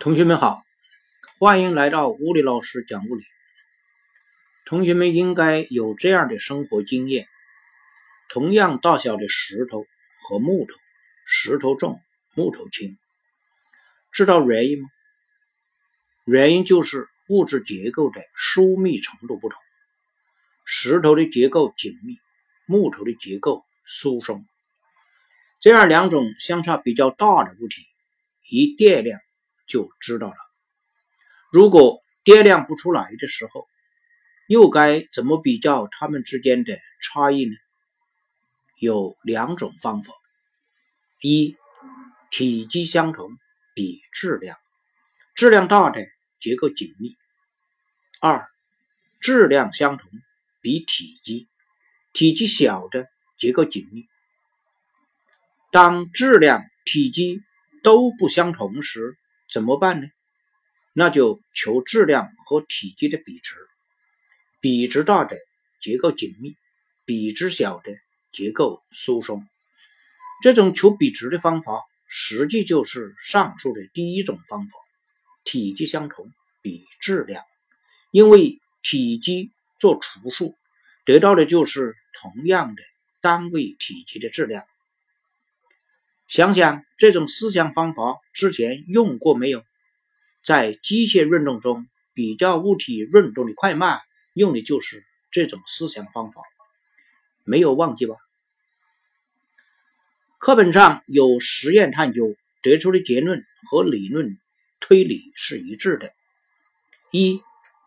同学们好，欢迎来到物理老师讲物理。同学们应该有这样的生活经验：同样大小的石头和木头，石头重，木头轻。知道原因吗？原因就是物质结构的疏密程度不同。石头的结构紧密，木头的结构疏松。这样两种相差比较大的物体，一掂量。就知道了。如果掂量不出来的时候，又该怎么比较它们之间的差异呢？有两种方法：一、体积相同比质量，质量大的结构紧密；二、质量相同比体积，体积小的结构紧密。当质量、体积都不相同时，怎么办呢？那就求质量和体积的比值，比值大的结构紧密，比值小的结构疏松。这种求比值的方法，实际就是上述的第一种方法：体积相同比质量。因为体积做除数，得到的就是同样的单位体积的质量。想想这种思想方法之前用过没有？在机械运动中，比较物体运动的快慢，用的就是这种思想方法，没有忘记吧？课本上有实验探究得出的结论和理论推理是一致的：一，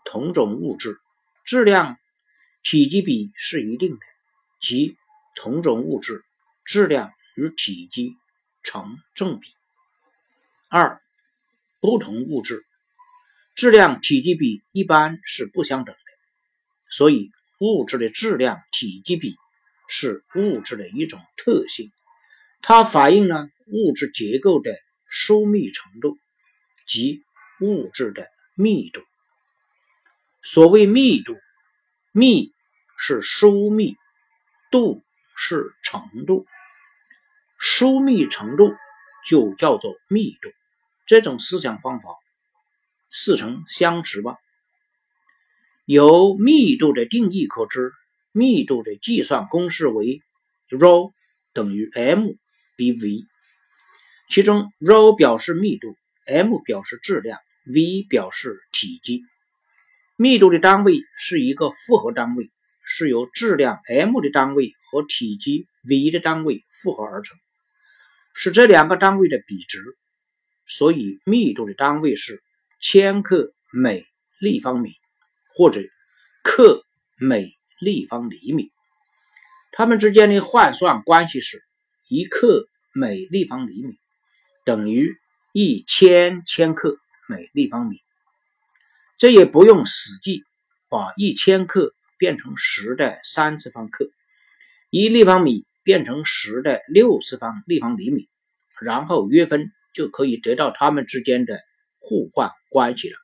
同种物质质量体积比是一定的，即同种物质质量与体积。成正比。二，不同物质质量体积比一般是不相等的，所以物质的质量体积比是物质的一种特性，它反映了物质结构的疏密程度及物质的密度。所谓密度，密是疏密，度是程度。疏密程度就叫做密度，这种思想方法似曾相识吧？由密度的定义可知，密度的计算公式为 ρ 等于 m 比 v，其中 ρ 表示密度，m 表示质量，v 表示体积。密度的单位是一个复合单位，是由质量 m 的单位和体积 v 的单位复合而成。是这两个单位的比值，所以密度的单位是千克每立方米或者克每立方厘米。它们之间的换算关系是一克每立方厘米等于一千千克每立方米。这也不用死记，把一千克变成十的三次方克，一立方米。变成十的六次方立方厘米，然后约分就可以得到它们之间的互换关系了。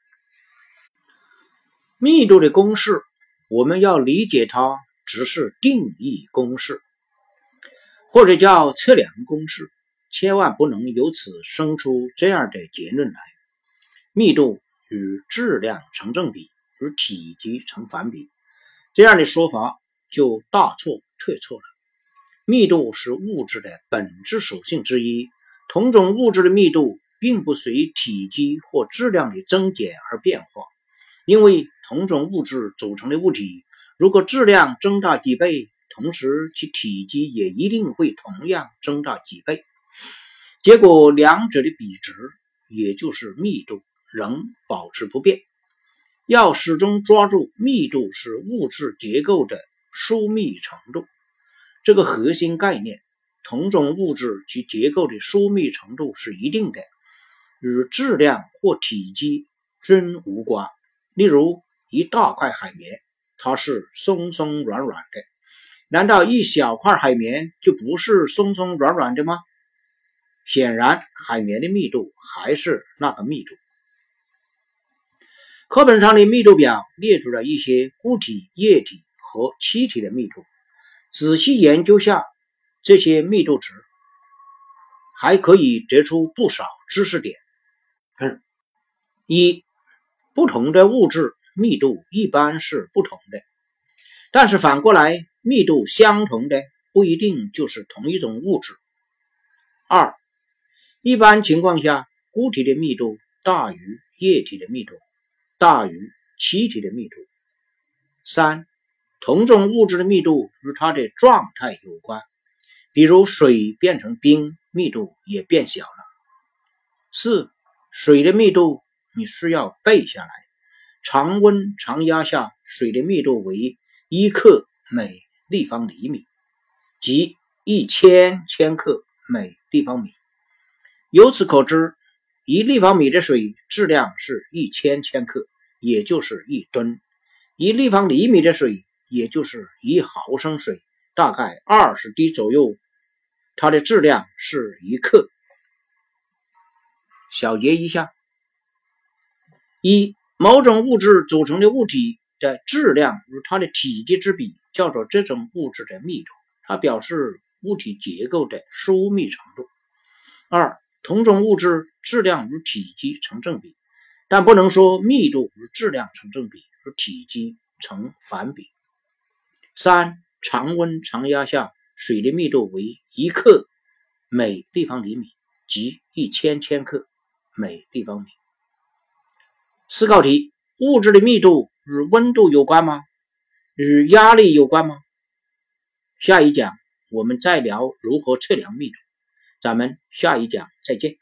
密度的公式，我们要理解它只是定义公式，或者叫测量公式，千万不能由此生出这样的结论来：密度与质量成正比，与体积成反比。这样的说法就大错特错了。密度是物质的本质属性之一，同种物质的密度并不随体积或质量的增减而变化，因为同种物质组成的物体，如果质量增大几倍，同时其体积也一定会同样增大几倍，结果两者的比值，也就是密度，仍保持不变。要始终抓住密度是物质结构的疏密程度。这个核心概念，同种物质其结构的疏密程度是一定的，与质量或体积均无关。例如，一大块海绵，它是松松软软的，难道一小块海绵就不是松松软软的吗？显然，海绵的密度还是那个密度。课本上的密度表列出了一些固体、液体和气体的密度。仔细研究下这些密度值，还可以得出不少知识点。嗯，一、不同的物质密度一般是不同的，但是反过来，密度相同的不一定就是同一种物质。二、一般情况下，固体的密度大于液体的密度，大于气体的密度。三、同种物质的密度与它的状态有关，比如水变成冰，密度也变小了。四、水的密度你需要背下来，常温常压下，水的密度为一克每立方厘米，即一千千克每立方米。由此可知，一立方米的水质量是一千千克，也就是一吨；一立方厘米的水。也就是一毫升水，大概二十滴左右，它的质量是一克。小结一下：一、某种物质组成的物体的质量与它的体积之比，叫做这种物质的密度，它表示物体结构的疏密程度。二、同种物质质量与体积成正比，但不能说密度与质量成正比，与体积成反比。三常温常压下，水的密度为一克每立方厘米，即一千千克每立方米。思考题：物质的密度与温度有关吗？与压力有关吗？下一讲我们再聊如何测量密度。咱们下一讲再见。